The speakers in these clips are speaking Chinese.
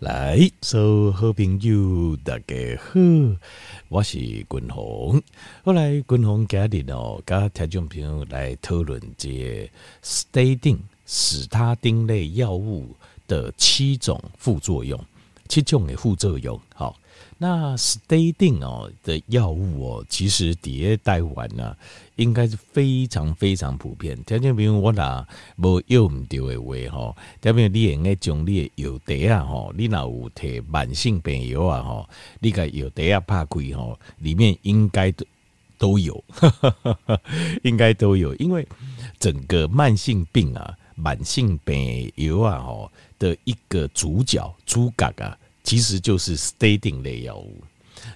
来，所有好朋友大家好，我是君鸿。后来君鸿今日哦，跟听众朋友来讨论这 statin（、史他汀类药物的七种副作用，七种的副作用，好。那斯泰丁哦的药物哦，其实底下台湾呢，应该是非常非常普遍。条件比如我拿无用唔对的话吼，条件你应该将你的药袋啊吼，你若有摕慢性病药啊吼，你个药袋啊拍开吼，里面应该都都有，应该都有，因为整个慢性病啊、慢性病药啊吼的一个主角主角啊。其实就是 statin 类药物。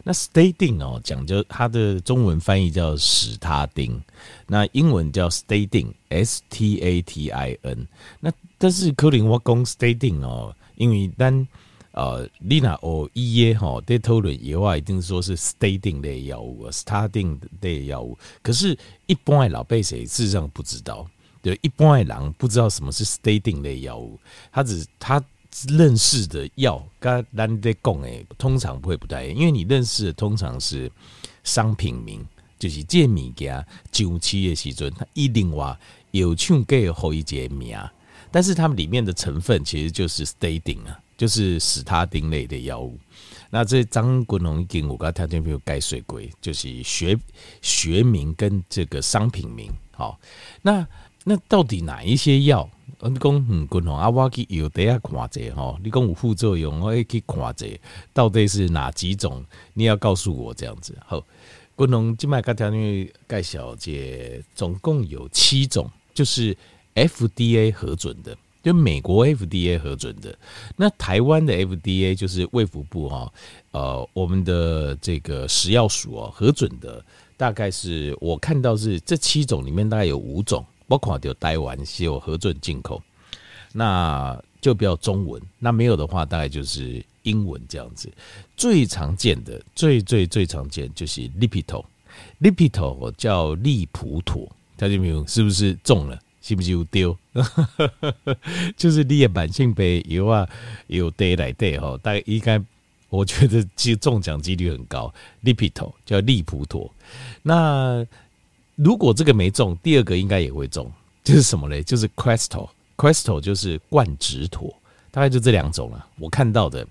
那 statin 哦，讲究它的中文翻译叫史他丁，那英文叫 statin，s t a t i n。那但是科林我讲 statin 哦，因为单呃丽娜哦医耶吼对讨论以外，一定说是 statin 类药物，statin 类药物。可是，一般的老百姓事实上不知道，对一般的人不知道什么是 statin 类药物，他只他。认识的药，跟咱在讲诶，通常不会不太一样，因为你认识的通常是商品名，就是这物件上市的时阵，他一定话有唱给后一节名，但是他们里面的成分其实就是 statin 啊，就是史他丁类的药物。那这张国荣已经我刚才听没有盖水鬼，就是学学名跟这个商品名。好，那那到底哪一些药？你讲嗯，君鸿啊，我去药袋啊看者吼，你讲有副作用，我会去看者，到底是哪几种？你要告诉我这样子。好，君鸿今麦个条件介绍这总共有七种，就是 FDA 核准的，就美国 FDA 核准的。那台湾的 FDA 就是卫福部哈，呃，我们的这个食药署哦核准的，大概是我看到是这七种里面大概有五种。包括就台湾是有核准进口，那就比较中文。那没有的话，大概就是英文这样子。最常见的、最最最常见就是 lipito，lipito 叫利普妥，大家明是不是中了？是不是有丢？就是你的慢性病有啊，有得来得哈，大概应该我觉得其实中奖几率很高。lipito 叫利普妥，那。如果这个没中，第二个应该也会中，就是什么嘞？就是 Crestor，Crestor 就是冠质妥，大概就这两种了。我看到的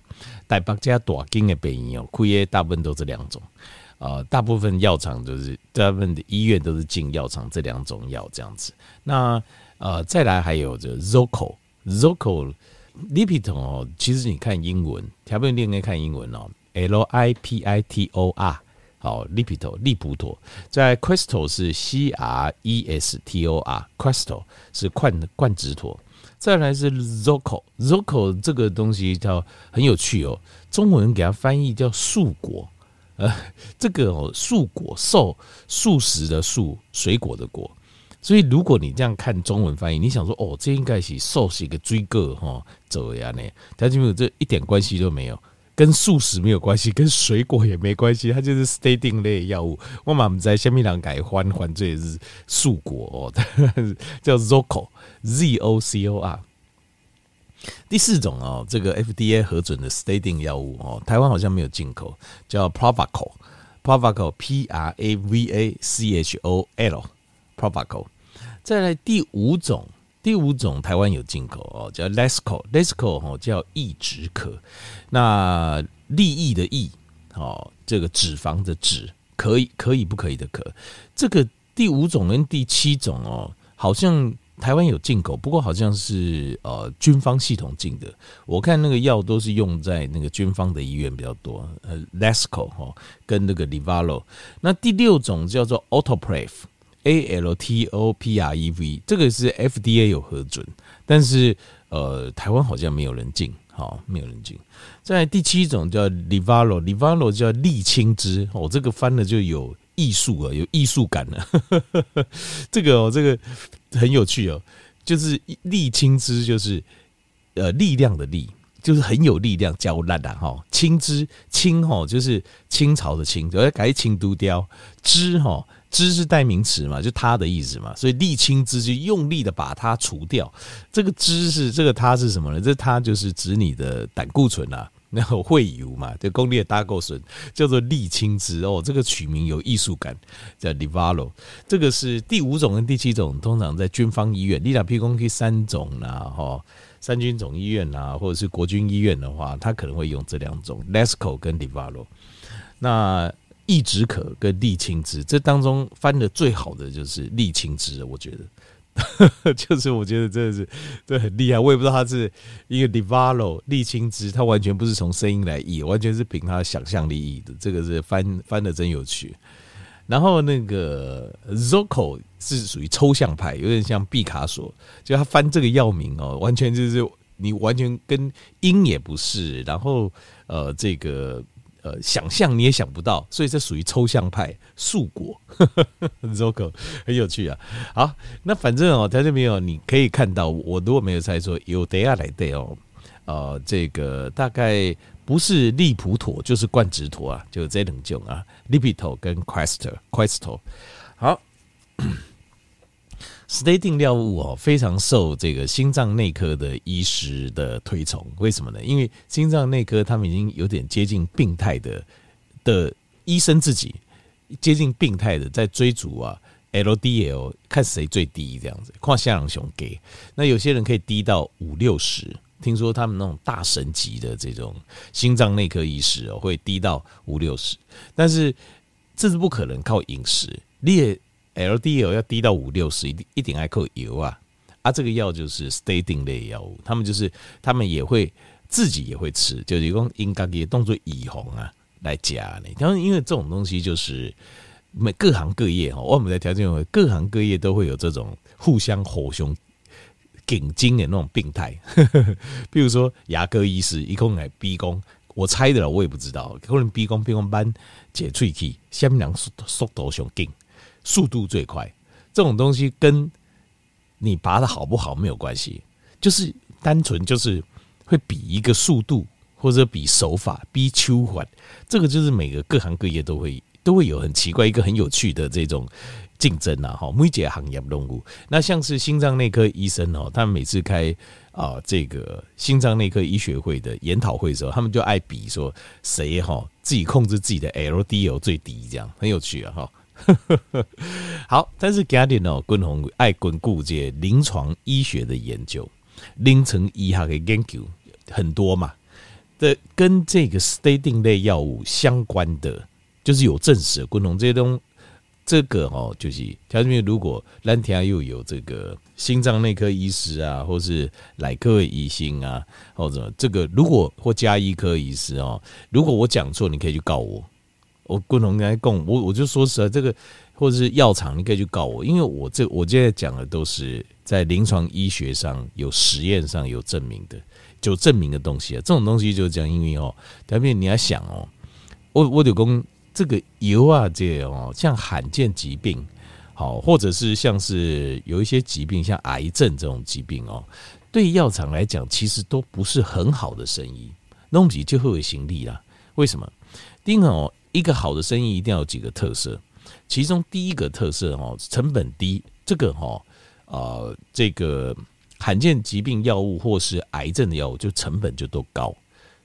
台北加大间的病院哦，开业大部分都这两种，呃，大部分药厂都是，大部分的医院都是进药厂这两种药这样子。那呃，再来还有这 Zocor，Zocor，Lipitor 哦，其实你看英文，条片应该看英文哦，L I P I T O R。好，Lipito 利普妥，在 crystal 是 c r e s t o r，crystal 是冠冠质妥，再来是 Zoco，Zoco 这个东西叫很有趣哦，中文给它翻译叫树果，呃，这个哦树果树素食的树水果的果，所以如果你这样看中文翻译，你想说哦，这应该是树是一个追个哈，走呀呢，它就没有这一点关系都没有。跟素食没有关系，跟水果也没关系，它就是 statin 类药物。我嘛不知下面两改换换这是素果哦，叫 Zocor，Z O C O R。第四种哦，这个 FDA 核准的 statin 药物哦，台湾好像没有进口，叫 Pravachol，Pravachol，P R A V A C H O L，Pravachol。再来第五种。第五种台湾有进口哦，叫 Lesco，Lesco 哦叫抑止咳，那利益的益哦，这个脂肪的脂，可以可以不可以的可，这个第五种跟第七种哦，好像台湾有进口，不过好像是呃军方系统进的，我看那个药都是用在那个军方的医院比较多，呃 Lesco 哦跟那个 Livalo，那第六种叫做 Altopreve。A L T O P R E V 这个是 F D A 有核准，但是呃台湾好像没有人进，好没有人进。在第七种叫 Livalo，Livalo 叫沥青汁，哦这个翻了就有艺术啊，有艺术感了。这个哦这个很有趣哦，就是沥青汁就是呃力量的力，就是很有力量，叫烂的哈。青汁青哈就是清朝的清，就要改清都雕汁哈。支是代名词嘛，就他的意思嘛，所以力亲支就用力的把它除掉。这个支是这个它是什么呢？这它就是指你的胆固醇啊，然 后会油嘛，就功力胆固醇叫做力亲支哦。这个取名有艺术感，叫 Livalo。这个是第五种跟第七种，通常在军方医院，你打譬如说三种啦，哈，三军总医院啊，或者是国军医院的话，他可能会用这两种 Lesco 跟 Livalo。那抑止渴跟沥青汁，这当中翻的最好的就是沥青汁，我觉得，就是我觉得真的是对很厉害。我也不知道他是一个 Livalo 利清汁，他完全不是从声音来译，完全是凭他的想象力译的。这个是翻翻的真有趣。然后那个 Zoco 是属于抽象派，有点像毕卡索，就他翻这个药名哦，完全就是你完全跟音也不是，然后呃这个。呃，想象你也想不到，所以这属于抽象派。素果，Zoco 很有趣啊。好，那反正哦，在这边哦，你可以看到，我如果没有猜错，有德亚来的哦，呃，这个大概不是利普妥就是冠植妥啊，就这两种啊，Lipito 跟 Crestor，Crestor。好。Statin 药物哦，非常受这个心脏内科的医师的推崇。为什么呢？因为心脏内科他们已经有点接近病态的的医生自己接近病态的在追逐啊，LDL 看谁最低这样子。跨下朗雄给那有些人可以低到五六十，听说他们那种大神级的这种心脏内科医师哦，会低到五六十，但是这是不可能靠饮食，你也。LDL 要低到五六十，一定一定爱扣油啊！啊，这个药就是 statin 类药物，他们就是他们也会自己也会吃，就是用应该也当做以红啊来加呢。他们因为这种东西就是每各行各业哈，我们在条件为各行各业都会有这种互相火凶顶金的那种病态。比如说牙科医师一共来逼宫，我猜的了，我也不知道，可能逼宫逼宫班解喙齿，下面两速速度上劲。速度最快，这种东西跟你拔的好不好没有关系，就是单纯就是会比一个速度，或者比手法，比手缓，这个就是每个各行各业都会都会有很奇怪一个很有趣的这种竞争呐，哈，每一个行业动物，那像是心脏内科医生哦，他们每次开啊这个心脏内科医学会的研讨会的时候，他们就爱比说谁哈自己控制自己的 LDL 最低，这样很有趣啊，哈。好，但是家里呢，军宏爱巩固这临床医学的研究，临床医学的研究很多嘛。的跟这个 statin 类药物相关的，就是有证实的军宏这些东，这个哦，就是条件如果蓝天又有这个心脏内科医师啊，或是内科医生啊，或者这个如果或加医科医师哦，如果我讲错，你可以去告我。我共同来供我，我就说实在，这个或者是药厂，你可以去告我，因为我这我现在讲的都是在临床医学上有实验上有证明的，就证明的东西啊。这种东西就是讲，因为哦，特别你要想哦，我我就讲这个油啊，这哦，像罕见疾病，好，或者是像是有一些疾病，像癌症这种疾病哦，对药厂来讲，其实都不是很好的生意，弄起就会有行李啦。为什么？第一个哦。一个好的生意一定要有几个特色，其中第一个特色哈，成本低，这个哈啊，这个罕见疾病药物或是癌症的药物就成本就都高，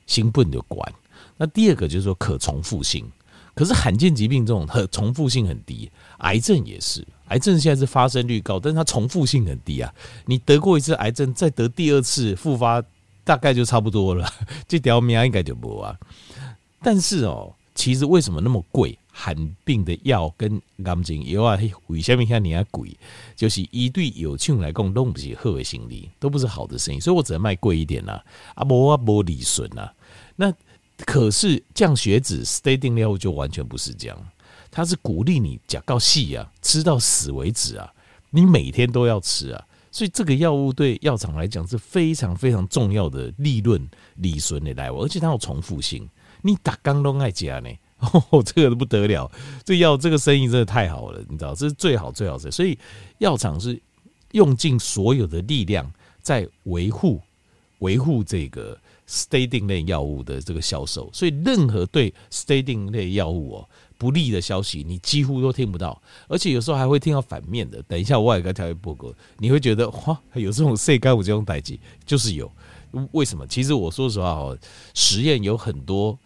新不就管。那第二个就是说可重复性，可是罕见疾病这种和重复性很低，癌症也是，癌症现在是发生率高，但是它重复性很低啊。你得过一次癌症，再得第二次复发，大概就差不多了，这条命应该就不啊。但是哦。其实为什么那么贵？罕病的药跟癌症药啊，为什么像你那贵？就是一对有钱来讲，都不是好的生意，都不是好的生意，所以我只能卖贵一点啦。啊，无啊，无利损呐。那可是降血脂 statin 药物就完全不是这样，它是鼓励你吃到细啊，吃到死为止啊，你每天都要吃啊。所以这个药物对药厂来讲是非常非常重要的利润利润的来源，而且它有重复性。你打刚都爱加呢，哦，这个都不得了，这药这个生意真的太好了，你知道，这是最好最好的，所以药厂是用尽所有的力量在维护维护这个 statin 类药物的这个销售，所以任何对 statin 类药物哦不利的消息，你几乎都听不到，而且有时候还会听到反面的。等一下，我也该调一报告，你会觉得哇，有这种世界有这种代志，就是有。为什么？其实我说实话哦，实验有很多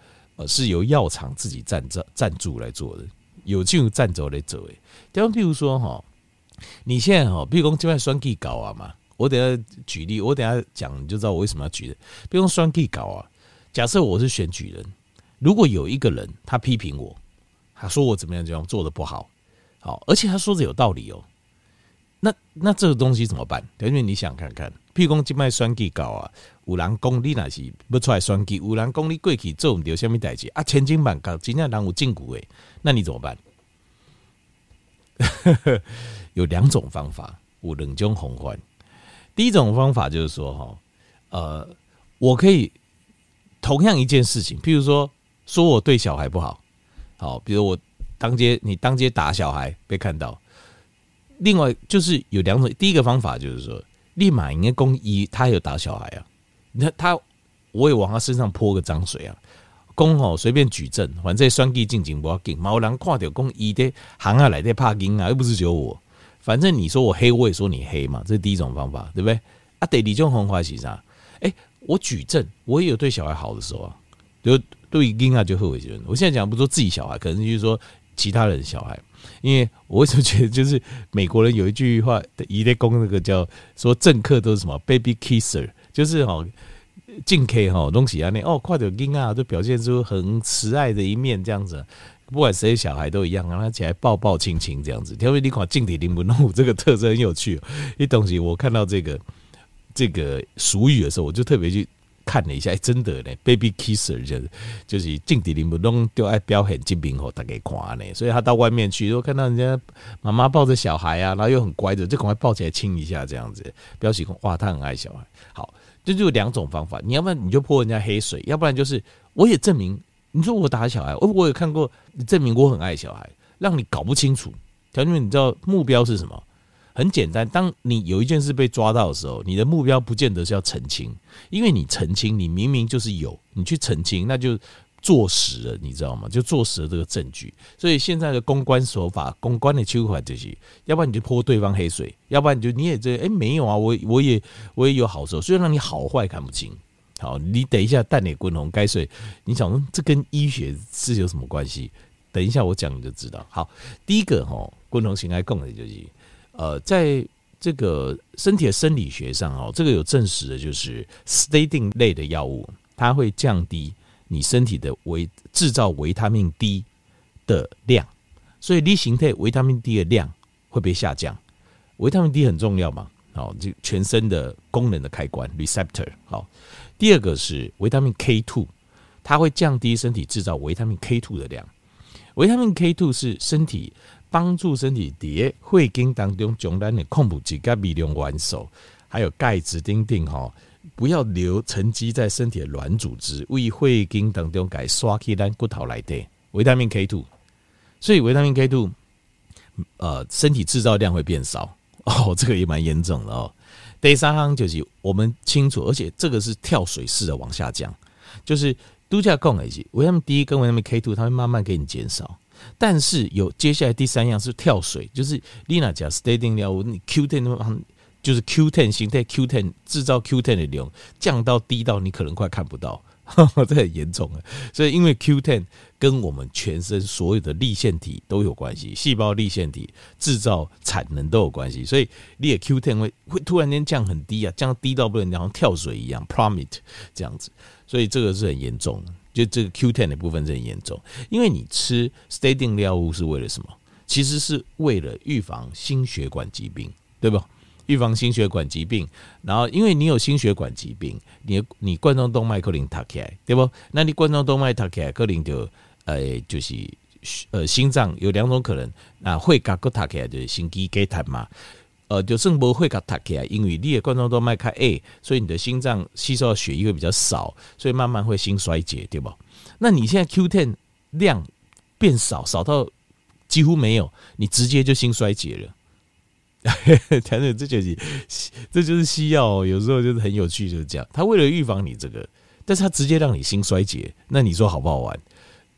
是由药厂自己赞助赞助来做的，有进入赞助来做的。比方，比如说哈，你现在哈，比如说这边双 G 搞啊嘛。我等下举例，我等下讲你就知道我为什么要举的。比如说选举稿啊，假设我是选举人，如果有一个人他批评我，他说我怎么样这样做的不好，好，而且他说的有道理哦，那那这个东西怎么办？等于你想看看，譬如讲今麦选举稿啊，有人讲你那是要出来选举，有人讲你过去做唔到什么代志啊，千金万角，今天人有禁锢诶，那你怎么办？有两种方法，有两种方法。第一种方法就是说，哈，呃，我可以同样一件事情，譬如说，说我对小孩不好，好，比如我当街你当街打小孩被看到，另外就是有两种，第一个方法就是说，立马应该公一他有打小孩啊，那他，我也往他身上泼个脏水啊，公吼随便举证，反正双计进警不要紧，毛人看到公一的行啊来的怕惊啊，又不是只有我。反正你说我黑，我也说你黑嘛，这是第一种方法，对不对？啊，得你种红花是啥？哎，我举证，我也有对小孩好的时候啊，就对婴儿就后悔觉得，我现在讲不说自己小孩，可能就是说其他人小孩，因为我为什么觉得就是美国人有一句话的，一代公那个叫说政客都是什么 baby kisser，就是哦敬 K 哈东西啊那哦，快点婴儿就表现出很慈爱的一面这样子。不管谁小孩都一样，让他起来抱抱亲亲这样子。因为你看静体林不弄这个特征很有趣。一东西我看到这个这个俗语的时候，我就特别去看了一下，哎，真的呢，baby kisser 就是就是静体林不弄就爱表现精明后大家看呢。所以他到外面去，如果看到人家妈妈抱着小孩啊，然后又很乖的，就赶快抱起来亲一下这样子，表示哇，他很爱小孩。好，这就两种方法，你要不然你就泼人家黑水，要不然就是我也证明。你说我打小孩，我我也看过，证明我很爱小孩，让你搞不清楚。条件，你知道目标是什么？很简单，当你有一件事被抓到的时候，你的目标不见得是要澄清，因为你澄清，你明明就是有，你去澄清，那就坐实了，你知道吗？就坐实了这个证据。所以现在的公关手法，公关的手法就是，要不然你就泼对方黑水，要不然你就你也这，哎，没有啊，我我也我也有好时候，所以让你好坏看不清。好，你等一下，蛋脸滚红该睡。你想这跟医学是有什么关系？等一下我讲你就知道。好，第一个哈，滚红型爱供的就是，呃，在这个身体的生理学上哦，这个有证实的就是 statin 类的药物，它会降低你身体的维制造维他命 D 的量，所以 D 型态维他命 D 的量会被下降。维他命 D 很重要嘛？好，就全身的功能的开关 receptor 好。第二个是维他命 K two，它会降低身体制造维他命 K two 的量。维他命 K two 是身体帮助身体在血经当中将咱的矿物质跟微量元素，还有钙质等等吼，不要留沉积在身体的软组织，为血经当中给刷起咱骨头来的维他命 K two。所以维他命 K two，呃，身体制造量会变少哦，这个也蛮严重的哦。第三行就是我们清楚，而且这个是跳水式的往下降，就是度假控一些维他命 D 跟维他命 K two，它会慢慢给你减少。但是有接下来第三样是跳水，就是丽娜讲 statin 药物，你 Q ten 就是 Q ten 形态 Q ten 制造 Q ten 的量降到低到你可能快看不到。这很严重啊！所以因为 Q10 跟我们全身所有的粒线体都有关系，细胞粒线体制造产能都有关系，所以你的 Q10 会会突然间降很低啊，降低到不能像跳水一样 plummet 这样子，所以这个是很严重的。就这个 Q10 的部分是很严重，因为你吃 statin 药物是为了什么？其实是为了预防心血管疾病，对吧？预防心血管疾病，然后因为你有心血管疾病，你你冠状动脉可能塌起来，对不？那你冠状动脉塌起来，可能就呃就是呃心脏有两种可能，那会甲个塌起来就是心肌梗塞嘛，呃就算不会甲塌起来，因为你的冠状动脉开 A，所以你的心脏吸收的血液会比较少，所以慢慢会心衰竭，对不？那你现在 Q ten 量变少，少到几乎没有，你直接就心衰竭了。谈的这就是这就是西药，有时候就是很有趣，就是这样。他为了预防你这个，但是他直接让你心衰竭，那你说好不好玩？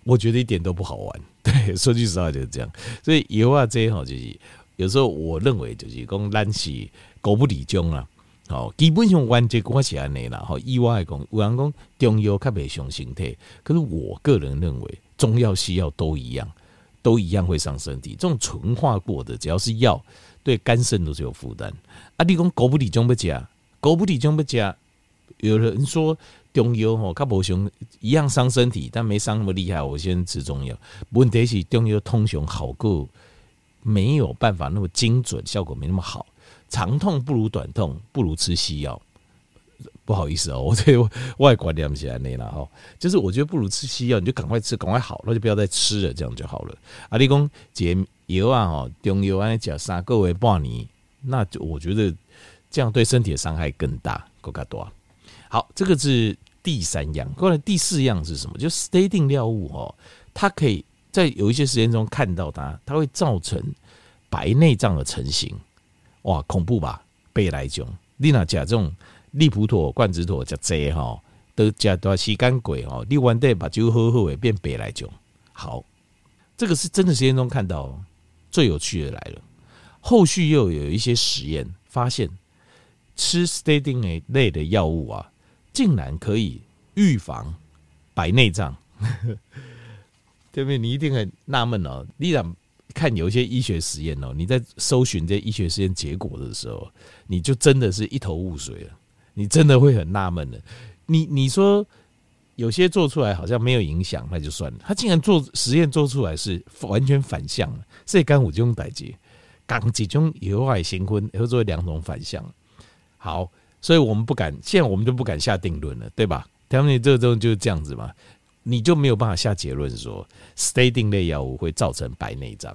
我觉得一点都不好玩。对，说句实话就是这样。所以油啊这些哈，就是有时候我认为就是讲咱是狗不理中啊。好，基本上原则我是安尼啦。好，意外讲有人讲中药较袂伤身体，可是我个人认为中药西药都一样，都一样会伤身体。这种纯化过的，只要是药，对肝肾都是有负担。啊，你讲狗不理中不加，狗不理中不加，有人说中药吼它无伤，一样伤身体，但没伤那么厉害。我先吃中药，问题是中药通常好过，没有办法那么精准，效果没那么好。长痛不如短痛，不如吃西药。不好意思哦、我这外观念起来那了哈，就是我觉得不如吃西药，你就赶快吃，赶快好，那就不要再吃了，这样就好了。啊，你讲解药啊，哈，中药啊，讲三个月半年，那就我觉得这样对身体的伤害更大，更加多。好，这个是第三样，过来第四样是什么？就 statin 药物哦，它可以在有一些实验中看到它，它会造成白内障的成型。哇，恐怖吧？白内障，你那假这种利普妥、冠子妥加这哈，都加多时间过哈，你完得把酒喝喝会变白内障。好，这个是真的实验中看到，最有趣的来了。后续又有一些实验发现，吃 statin 类的药物啊，竟然可以预防白内障。对不对？你一定很纳闷哦，你俩。看有一些医学实验哦，你在搜寻这些医学实验结果的时候，你就真的是一头雾水了。你真的会很纳闷的。你你说有些做出来好像没有影响，那就算了。他竟然做实验做出来是完全反向，所以刚我就用代志，刚几种有害新婚，会做两种反向。好，所以我们不敢，现在我们就不敢下定论了，对吧？他们这个东西就是这样子嘛。你就没有办法下结论说，stating 类药物会造成白内障。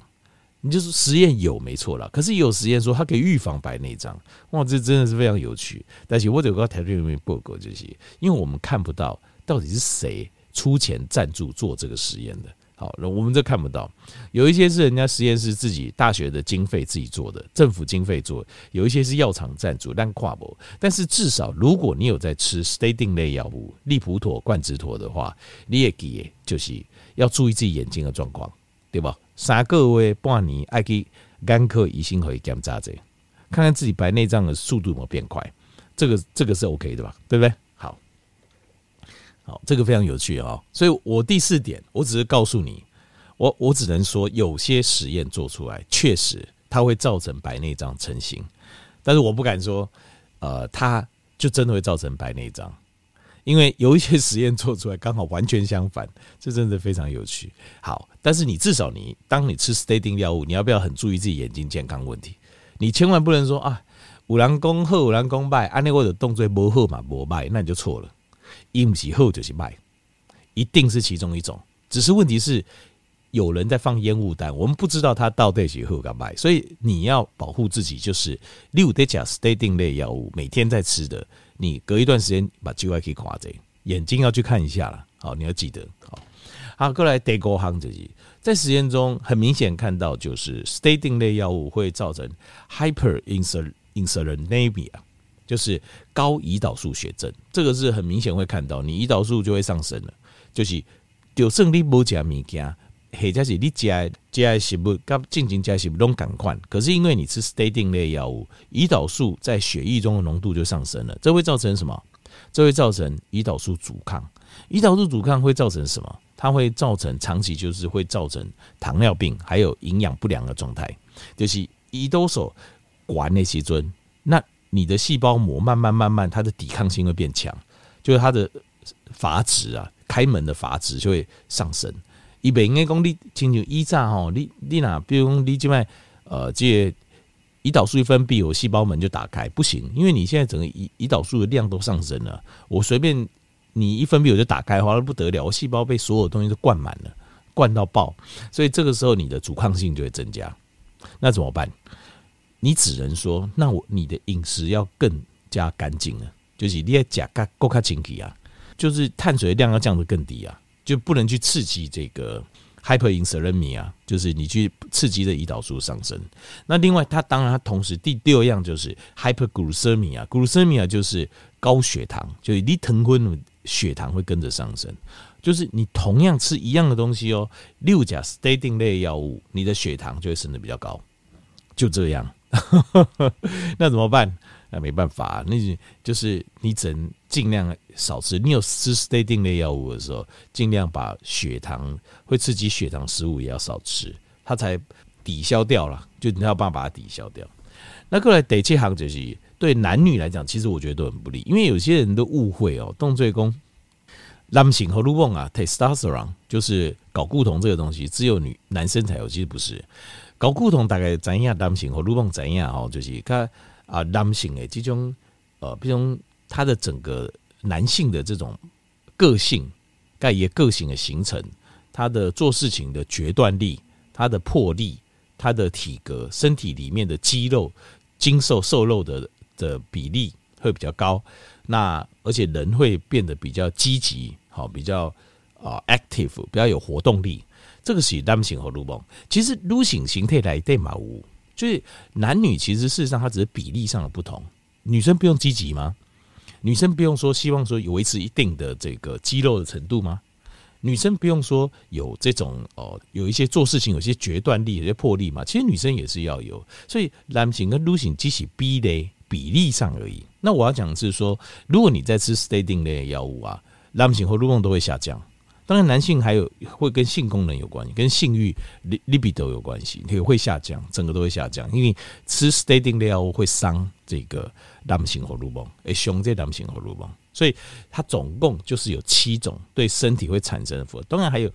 你就是实验有没错了，可是有实验说它可以预防白内障。哇，这真的是非常有趣。但是我有个台里面报告这些，因为我们看不到到底是谁出钱赞助做这个实验的。好，那我们这看不到，有一些是人家实验室自己大学的经费自己做的，政府经费做；有一些是药厂赞助，但跨博。但是至少，如果你有在吃 statin 类药物，利普妥、冠子妥的话，你也给，就是要注意自己眼睛的状况，对吧？三个月半年，爱去眼科医生可以检查这，看看自己白内障的速度有没有变快，这个这个是 OK 的吧？对不对？好，好这个非常有趣啊！所以我第四点，我只是告诉你，我我只能说，有些实验做出来，确实它会造成白内障成型，但是我不敢说，呃，它就真的会造成白内障，因为有一些实验做出来刚好完全相反，这真的非常有趣。好，但是你至少你当你吃 statin 药物，你要不要很注意自己眼睛健康问题？你千万不能说啊，五郎公贺五郎公拜，安内我的动作不好嘛，不拜，那你就错了。一不是好就是坏，一定是其中一种。只是问题是有人在放烟雾弹，我们不知道他到底是好跟坏。所以你要保护自己，就是六得甲 statin 类药物每天在吃的，你隔一段时间把 G Y 可以夸着，眼睛要去看一下了。好，你要记得。好，好，过来德国行这些，在实验中很明显看到，就是 statin 类药物会造成 hyperinsulinemia。就是高胰岛素血症，这个是很明显会看到，你胰岛素就会上升了。就是就算你不吃物件，或者是你吃吃的食物，跟进行加食物都赶快。可是因为你吃 statin 类药物，胰岛素在血液中的浓度就上升了，这会造成什么？这会造成胰岛素阻抗。胰岛素阻抗会造成什么？它会造成长期就是会造成糖尿病，还有营养不良的状态。就是胰岛素管那些尊那。你的细胞膜慢慢慢慢，它的抵抗性会变强，就是它的阀值啊，开门的阀值就会上升。一般应该讲你亲像以前吼，你你哪，比如讲你这边呃，这胰岛素一分泌，我细胞门就打开，不行，因为你现在整个胰胰岛素的量都上升了，我随便你一分泌我就打开，哗，不得了，我细胞被所有东西都灌满了，灌到爆，所以这个时候你的阻抗性就会增加，那怎么办？你只能说，那我你的饮食要更加干净了，就是你要加加够卡清气啊，就是碳水量要降得更低啊，就不能去刺激这个 hyperinsulinemia，就是你去刺激的胰岛素上升。那另外，它当然它同时第六样就是 hyperglycemia，glycemia 就是高血糖，就是你糖昏血糖会跟着上升。就是你同样吃一样的东西哦，六甲 statin 类药物，你的血糖就会升得比较高，就这样。那怎么办？那没办法，那就是你只能尽量少吃。你有吃 statin 类药物的时候，尽量把血糖会刺激血糖食物也要少吃，它才抵消掉了。就你要办法把它抵消掉。那过来第七行就是对男女来讲，其实我觉得都很不利，因为有些人都误会哦，动作功。男性荷尔蒙啊，testosterone 就是睾固酮这个东西，只有女男生才有，其实不是。睾固酮大概怎样？男性荷尔蒙怎样？哦，就是看啊，男性的，这种呃，比如他的整个男性的这种个性，盖也个性的形成，他的做事情的决断力，他的魄力，他的体格，身体里面的肌肉、精瘦瘦肉的的比例会比较高。那而且人会变得比较积极，好，比较啊 active，比较有活动力。这个是男性荷尔蒙。其实女性形态来对嘛无，就是男女其实事实上它只是比例上的不同。女生不用积极吗？女生不用说希望说有维持一定的这个肌肉的程度吗？女生不用说有这种哦，有一些做事情有些决断力、有些魄力嘛？其实女生也是要有。所以男性跟女性只是比的比例上而已。那我要讲的是说，如果你在吃 statin 类的药物啊，男性或女性都会下降。当然，男性还有会跟性功能有关系，跟性欲 libido 有关系，也会下降，整个都会下降。因为吃 statin 药物会伤这个男性荷尔蒙，诶，伤这男性荷尔蒙。所以它总共就是有七种对身体会产生的负荷。当然还有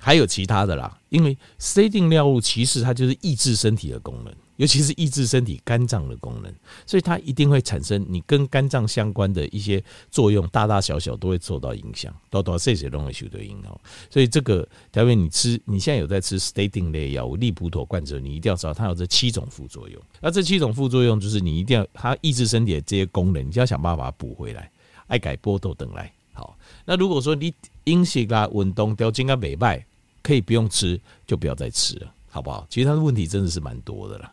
还有其他的啦，因为 statin 药物其实它就是抑制身体的功能。尤其是抑制身体肝脏的功能，所以它一定会产生你跟肝脏相关的一些作用，大大小小都会受到影响，多多少少都会受到影响。所以这个，假如你吃，你现在有在吃 statin 类药物，利普妥贯彻，你一定要知道它有这七种副作用。那这七种副作用就是你一定要它抑制身体的这些功能，你就要想办法补回来，爱改波豆等来。好，那如果说你饮食啊、运动都应该美败，可以不用吃，就不要再吃了，好不好？其实它的问题真的是蛮多的了。